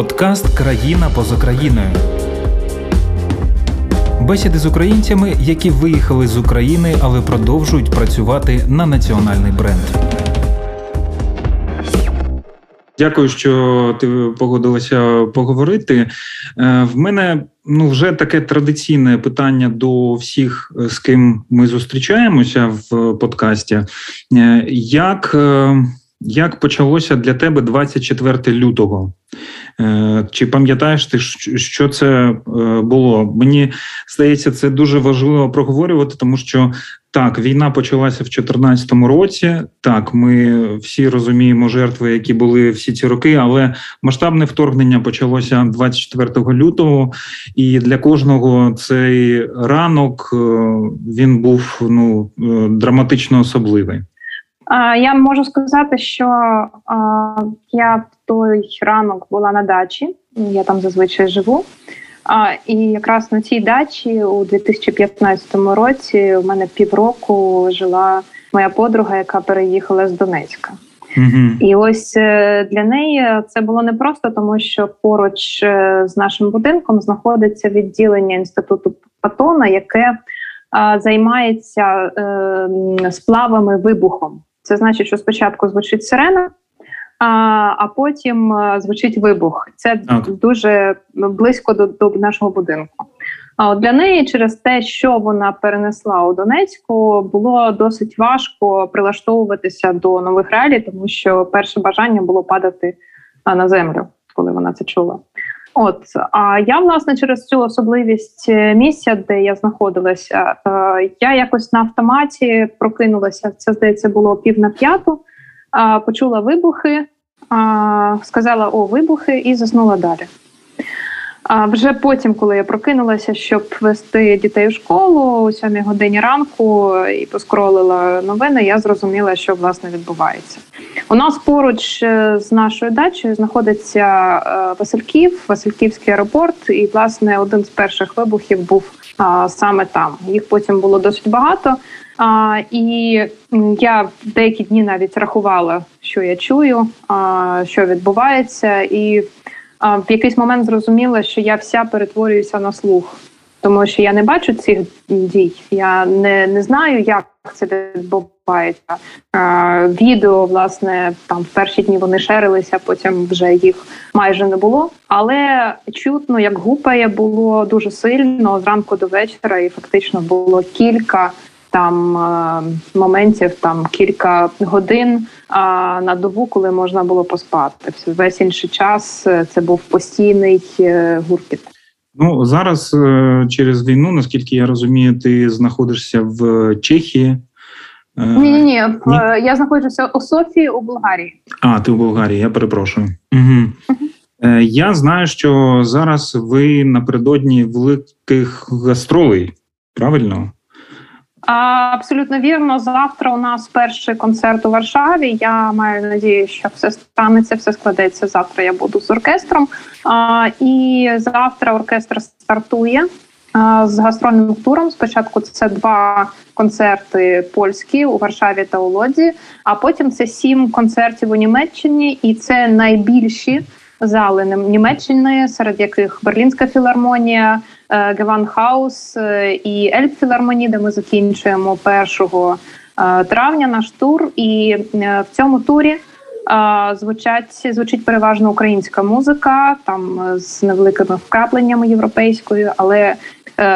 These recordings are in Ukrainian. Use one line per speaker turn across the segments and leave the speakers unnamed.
Подкаст Країна поза країною. Бесіди з українцями, які виїхали з України, але продовжують працювати на національний бренд.
Дякую, що ти погодилася поговорити. Е, в мене ну вже таке традиційне питання до всіх, з ким ми зустрічаємося в подкасті. Е, як е, як почалося для тебе 24 лютого? Е, чи пам'ятаєш ти, що це е, було? Мені здається, це дуже важливо проговорювати, тому що так, війна почалася в 2014 році. Так, ми всі розуміємо жертви, які були всі ці роки, але масштабне вторгнення почалося 24 лютого, і для кожного цей ранок е, він був ну драматично особливий.
Я можу сказати, що я в той ранок була на дачі, я там зазвичай живу. І якраз на цій дачі у 2015 році у мене півроку жила моя подруга, яка переїхала з Донецька. Mm-hmm. І ось е, для неї це було непросто, тому що поруч е, з нашим будинком знаходиться відділення інституту Патона, яке займається е, сплавами вибухом. Це значить, що спочатку звучить сирена, а потім е, звучить вибух. Це okay. дуже близько до, до нашого будинку. А от для неї через те, що вона перенесла у Донецьку, було досить важко прилаштовуватися до нових реалій, тому що перше бажання було падати на землю, коли вона це чула. От а я власне через цю особливість е, місця, де я знаходилася, е, я якось на автоматі прокинулася. Це здається було пів на п'яту. Почула вибухи, сказала о вибухи і заснула далі. А вже потім, коли я прокинулася, щоб вести дітей в школу о 7 годині ранку і поскролила новини, я зрозуміла, що власне відбувається. У нас поруч е, з нашою дачею знаходиться е, Васильків, Васильківський аеропорт, і власне один з перших вибухів був саме там. Їх потім було досить багато. А, І я деякі дні навіть рахувала, що я чую, а, що відбувається, і в якийсь момент зрозуміла, що я вся перетворююся на слух, тому що я не бачу цих дій. Я не, не знаю, як це відбувається. Відео, власне, там в перші дні вони шерилися, потім вже їх майже не було. Але чутно, як гупає, було дуже сильно зранку до вечора, і фактично було кілька там е, моментів, там кілька годин а на добу, коли можна було поспати. Весь інший час е, це був постійний е, гуркіт.
Ну зараз через війну, наскільки я розумію, ти знаходишся в Чехії.
Ні, ні, ні. Я знаходжуся у Софії у Болгарії.
А, ти у Болгарії, я перепрошую. Угу. Угу. Я знаю, що зараз ви напередодні великих гастролей, правильно?
Абсолютно вірно. Завтра у нас перший концерт у Варшаві. Я маю надію, що все станеться, все складеться. Завтра я буду з оркестром. І завтра оркестр стартує з гастрольним туром. Спочатку це два концерти польські у Варшаві та у Лодзі, а потім це сім концертів у Німеччині, і це найбільші зали Німеччини, серед яких Берлінська філармонія. Е, Гевандхаус е, і Ельбфілармонії, де ми закінчуємо 1 е, травня наш тур. І в цьому турі звучать звучить переважно українська музика, там з невеликими вкрапленнями європейською, але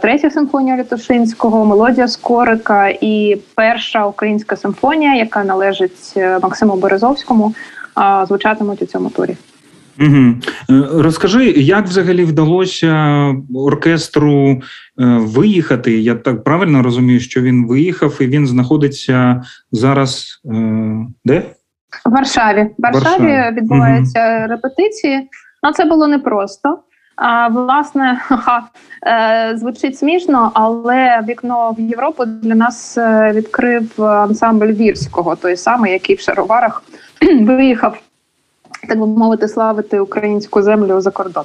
Третя симфонія Літошинського, мелодія Скорика і перша українська симфонія, яка належить Максиму Березовському, звучатимуть у цьому турі.
Угу. Розкажи, як взагалі вдалося оркестру е, виїхати? Я так правильно розумію, що він виїхав і він знаходиться зараз е, де?
В Варшаві. В Варшаві, Варшаві. відбуваються угу. репетиції. Ну це було непросто. А власне, ха, звучить смішно, але вікно в Європу для нас відкрив ансамбль вірського, той самий, який в шароварах виїхав так би мовити, славити українську землю за кордон.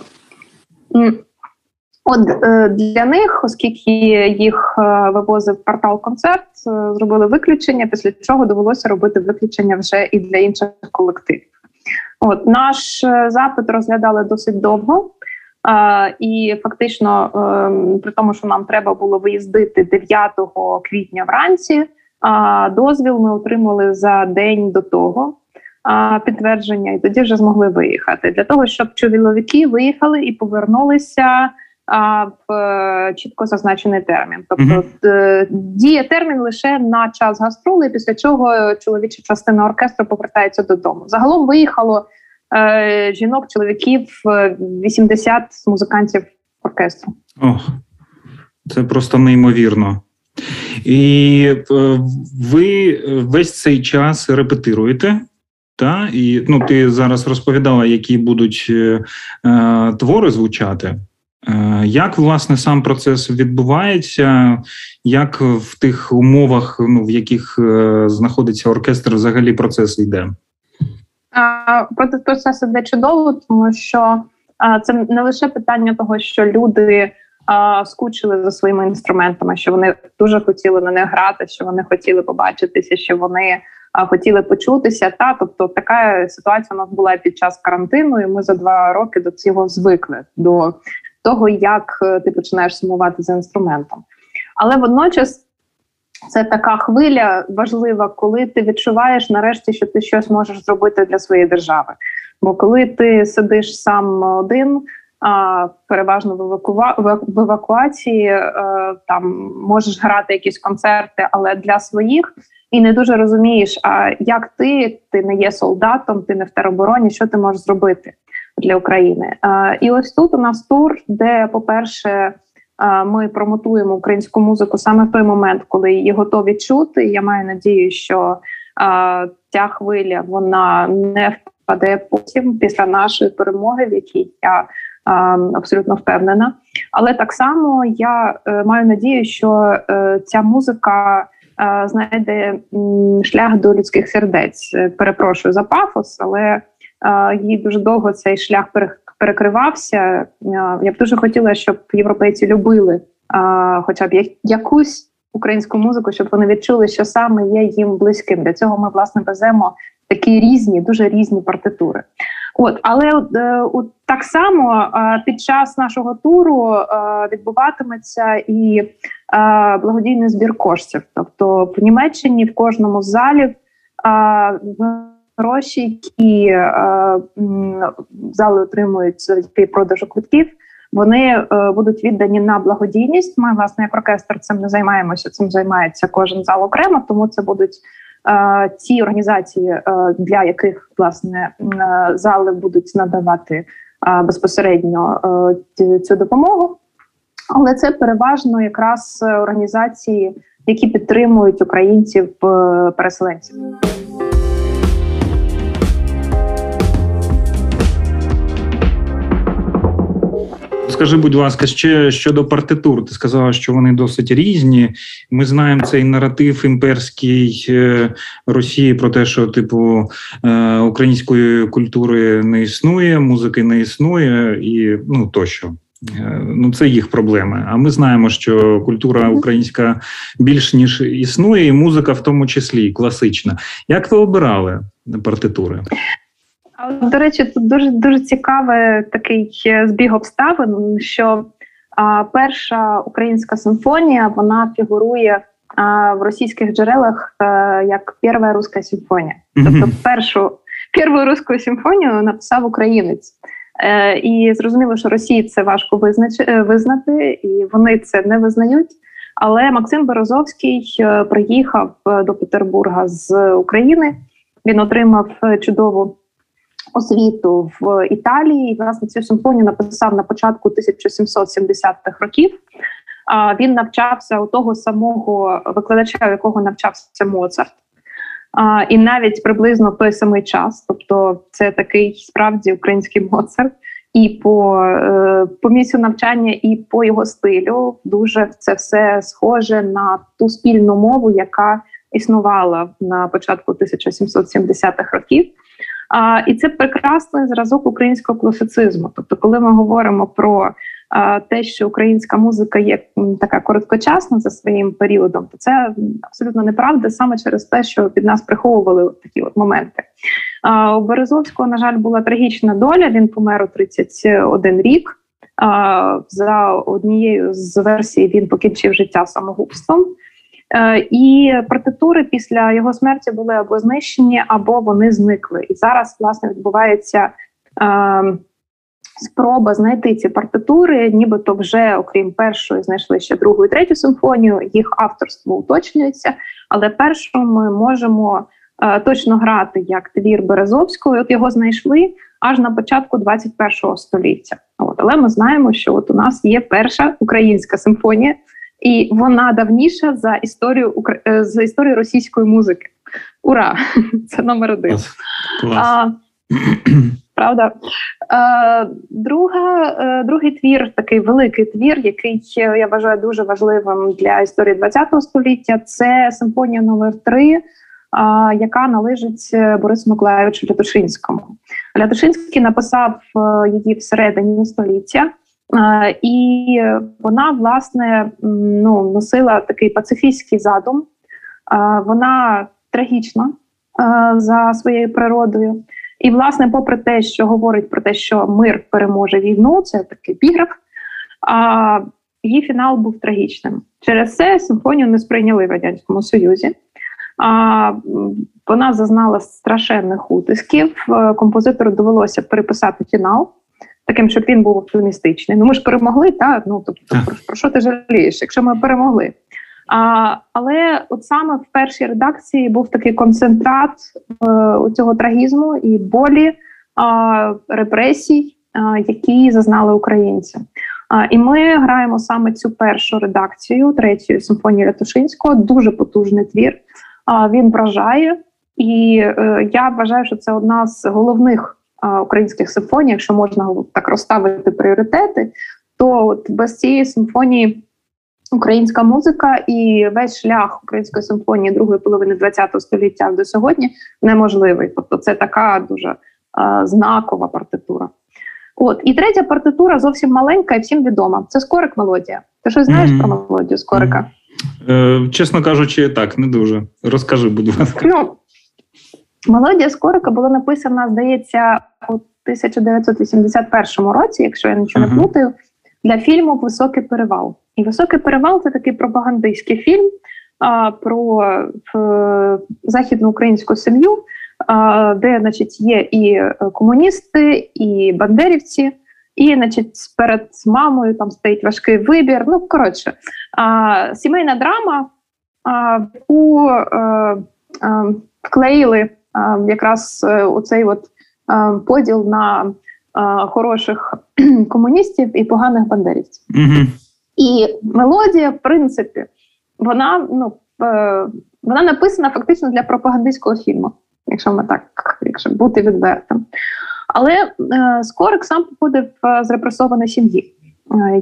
От е, для них, оскільки їх е, вивозив портал концерт, е, зробили виключення, після чого довелося робити виключення вже і для інших колективів. От наш запит розглядали досить довго. Uh, і фактично, uh, при тому, що нам треба було виїздити 9 квітня вранці, uh, дозвіл ми отримали за день до того підтвердження, і тоді вже змогли виїхати для того, щоб чоловіки виїхали і повернулися в е, чітко зазначений термін. Тобто mm-hmm. діє термін лише на час гастроли, після чого чоловіча частина оркестру повертається додому. Загалом виїхало е, жінок, чоловіків 80 музикантів оркестру.
Ох, це просто неймовірно. І ви весь цей час репетируєте та? І ну, ти зараз розповідала, які будуть е, е, твори звучати. Е, як власне сам процес відбувається, як в тих умовах, ну в яких е, знаходиться оркестр, взагалі процес йде?
Процес іде чудово, тому що це не лише питання того, що люди скучили за своїми інструментами, що вони дуже хотіли на них грати, що вони хотіли побачитися, що вони хотіли почутися. Та тобто така ситуація у нас була під час карантину, і ми за два роки до цього звикли до того, як е, ти починаєш сумувати за інструментом. Але водночас це така хвиля важлива, коли ти відчуваєш нарешті, що ти щось можеш зробити для своєї держави. Бо коли ти сидиш сам один, а, переважно в, евакуа... в евакуації, е, там можеш грати якісь концерти, але для своїх і не дуже розумієш, а як ти ти не є солдатом, ти не в теробороні, що ти можеш зробити для України? І ось тут у нас тур, де, по-перше, ми промотуємо українську музику саме в той момент, коли її готові чути. Я маю надію, що ця хвиля вона не впаде потім після нашої перемоги, в якій я абсолютно впевнена. Але так само я е, маю надію, що е, ця музика знайде шлях до людських сердець. Е, перепрошую за пафос, але їй дуже довго цей шлях перекривався. Я б дуже хотіла, щоб європейці любили хоча б якусь українську музику, щоб вони відчули, що саме є їм близьким. Для цього ми власне веземо такі різні, дуже різні партитури. От, але е, от, так само е, під час нашого туру е, відбуватиметься і благодійний збір коштів. Тобто в Німеччині в кожному з залів гроші, які зали отримують завдяки продажу квитків. Вони будуть віддані на благодійність. Ми власне як оркестр цим не займаємося. Цим займається кожен зал окремо, тому це будуть ті організації, е, для яких власне е, зали будуть надавати безпосередньо е, цю допомогу, але це переважно якраз організації, які підтримують українців переселенців.
Скажи, будь ласка, ще щодо партитур, ти сказала, що вони досить різні. Ми знаємо цей наратив імперський е, Росії про те, що типу е, української культури не існує, музики не існує, і ну тощо. Е, ну, це їх проблеми. А ми знаємо, що культура українська більш ніж існує, і музика в тому числі класична. Як ви обирали партитури?
До речі, тут дуже дуже цікавий такий е, збіг обставин, що а, перша українська симфонія вона фігурує а, в російських джерелах а, е, як перша руська симфонія. Тобто, першу першу руську симфонію написав українець. Е, І зрозуміло, що Росії це важко визнач, е, визнати, і вони це не визнають. Але Максим Березовський приїхав до Петербурга з України. Він отримав чудову освіту в Італії. І, Власне, цю симфонію написав на початку 1770-х років. Він навчався у того самого викладача, у якого навчався Моцарт. І навіть приблизно в той самий час, тобто це такий справді український Моцарт, і по е, по місцю навчання, і по його стилю дуже це все схоже на ту спільну мову, яка існувала на початку 1770-х років. А, І це прекрасний зразок українського класицизму. Тобто, коли ми говоримо про а, те, що українська музика є така короткочасна за своїм періодом, то це абсолютно неправда саме через те, що від нас приховували такі от моменти. У Березовського, на жаль, була трагічна доля. Він помер у 31 рік. За однією з версій він покінчив життя самогубством. Е, і партитури після його смерті були або знищені, або вони зникли. І зараз власне відбувається е, спроба знайти ці партитури, нібито вже, окрім першої, знайшли ще другу і третю симфонію. Їх авторство уточнюється, але першу ми можемо е, точно грати як твір Березовського. От його знайшли аж на початку 21 століття. От але ми знаємо, що от у нас є перша українська симфонія і вона давніша за історію е, за історію російської музики. Ура! Це номер один. Клас. А, Правда, Е, друга, е, другий твір, такий великий твір, який я вважаю дуже важливим для історії ХХ століття. Це симфонія номер 3 е, яка належить Борису Миколаївичу Лятушинському. Лятушинський написав е, її всередині століття. Е, і вона власне ну носила такий пацифістський задум. Е, вона трагічна е, за своєю природою. І, власне, попри те, що говорить про те, що мир переможе війну, це такий епіграф, її фінал був трагічним. Через це симфонію не сприйняли в радянському союзі. А вона зазнала страшенних утисків. Композитору довелося переписати фінал таким, щоб він був оптимістичний. Ну ми ж перемогли, так ну тобто, про, про що ти жалієш, якщо ми перемогли? А, Але от саме в першій редакції був такий концентрат е, цього трагізму і болі е, репресій, е, які зазнали українці. А, І ми граємо саме цю першу редакцію третьої симфонії Рятушинського, дуже потужний твір. А, Він вражає, і е, я вважаю, що це одна з головних українських симфоній, якщо можна так розставити пріоритети, то от без цієї симфонії українська музика і весь шлях української симфонії другої половини ХХ століття до сьогодні неможливий. Тобто, це така дуже знакова партитура. От і третя партитура зовсім маленька і всім відома. Це скорик мелодія. Ти щось знаєш mm-hmm. про мелодію скорика?
Mm-hmm. Е, Чесно кажучи, так не дуже. Розкажи, будь ласка.
Ну, Мелодія Скорика була написана, здається, у 1981 році, якщо я нічого не плутаю, для фільму Високий перевал. І Високий перевал це такий пропагандистський фільм а, про в, західну українську сім'ю, а, де значить, є і комуністи, і бандерівці. І, значить, перед мамою там стоїть важкий вибір. Ну, коротше, а, сімейна драма, а, яку а, а, вклеїли якраз е, оцей от поділ на хороших комуністів і поганих бандерівців. Mm-hmm. І мелодія, в принципі, вона ну е, вона написана фактично для пропагандистського фільму, якщо ми так, якщо бути відвертим. Але е, Скорик сам походив з репресованої сім'ї,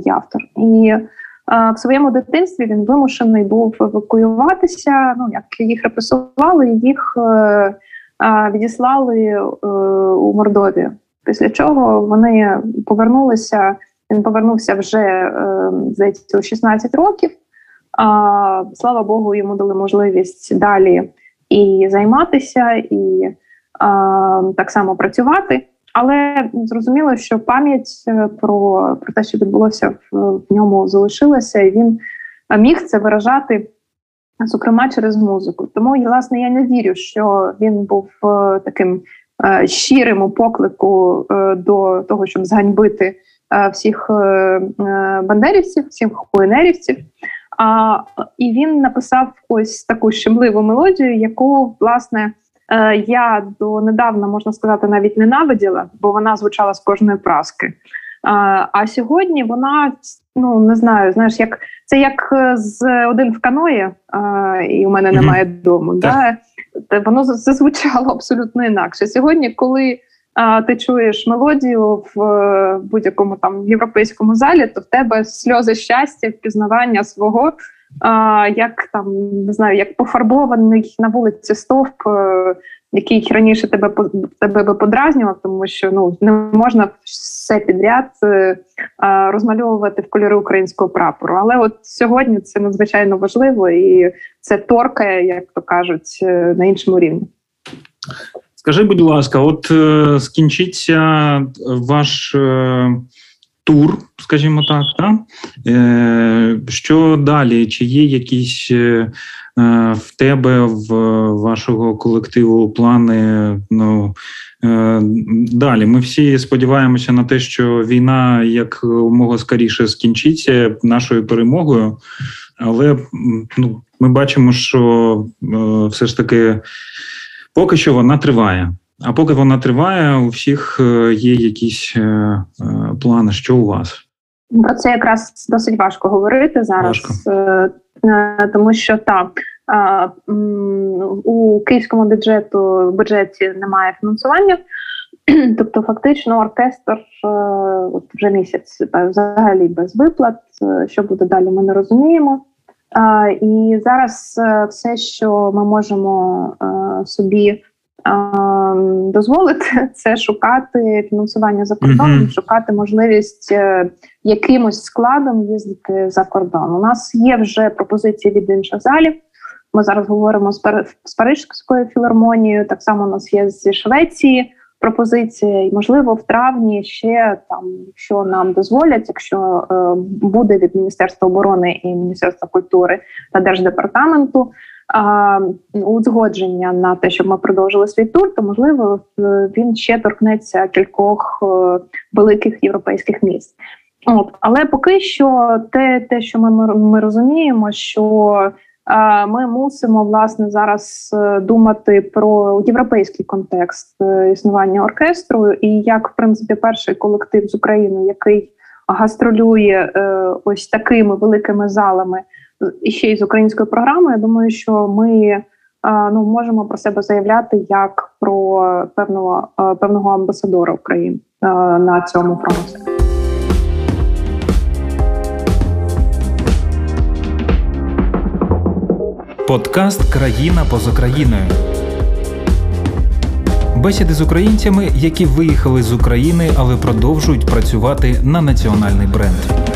е, автор. І е, в своєму дитинстві він вимушений був евакуюватися. Ну як їх репресували, їх е, відіслали е, у Мордовію. Після чого вони повернулися. Він повернувся вже е, здається, у 16 років. Слава Богу, йому дали можливість далі і займатися, і так само працювати. Але зрозуміло, що пам'ять е, про про те, що відбулося в, в ньому, залишилася, і він міг це виражати зокрема через музику. Тому власне я не вірю, що він був е, таким е, щирим у поклику е, до того, щоб зганьбити всіх бандерівців, всіх хуенерівців. А, І він написав ось таку щемливу мелодію, яку власне я донедавна можна сказати навіть ненавиділа, бо вона звучала з кожної праски. А сьогодні вона ну не знаю, знаєш, як це як е, з один в каної, а, і у мене немає mm-hmm. дому. Да? Воно зазвучало абсолютно інакше. Сьогодні, коли а, ти чуєш мелодію в, в будь-якому там європейському залі, то в тебе сльози щастя, впізнавання свого. А, Як там не знаю, як пофарбований на вулиці стовп, е, який раніше тебе тебе би подразнював, тому що ну не можна все підряд е, розмальовувати в кольори українського прапору. Але от сьогодні це надзвичайно важливо і це торкає, як то кажуть, е, на іншому рівні.
Скажи, будь ласка, от е, скінчиться ваш е, тур, скажімо так, та? Е, що далі? Чи є якісь е, в тебе, в вашого колективу плани? Ну, е, далі? Ми всі сподіваємося на те, що війна як мого скоріше скінчиться нашою перемогою, але ну, ми бачимо, що е, все ж таки. Поки що вона триває. А поки вона триває, у всіх е, є якісь е, е, плани. Що у вас?
Про це якраз досить важко говорити зараз,
Важко.
е, е, тому що так у київському бюджету бюджеті немає фінансування. Тобто, фактично, оркестр е, от вже місяць взагалі без виплат. Що буде далі, ми не розуміємо. І зараз все, що ми можемо собі дозволити, це шукати фінансування за кордоном,
Мгм.
шукати можливість е, якимось складом їздити за кордон. У нас є вже пропозиції від інших залів. Ми зараз говоримо з, Пар- з Парижською філармонією. Так само у нас є зі Швеції пропозиція, і можливо в травні ще там, якщо нам дозволять, якщо е, буде від Міністерства оборони і Міністерства культури та держдепартаменту. А, узгодження на те, щоб ми продовжили свій тур, то можливо е, він ще торкнеться кількох е, великих європейських міст. От, але поки що, те, те, що ми, ми розуміємо, що е, ми мусимо власне зараз думати про європейський контекст існування оркестру, і як в принципі перший колектив з України, який гастролює ось такими великими залами, ще й з українською програмою. Я думаю, що ми е, ну можемо про себе заявляти як про певного е, певного амбасадора України е, на цьому фронті.
Подкаст Країна поза країною. Бесіди з українцями, які виїхали з України, але продовжують працювати на національний бренд.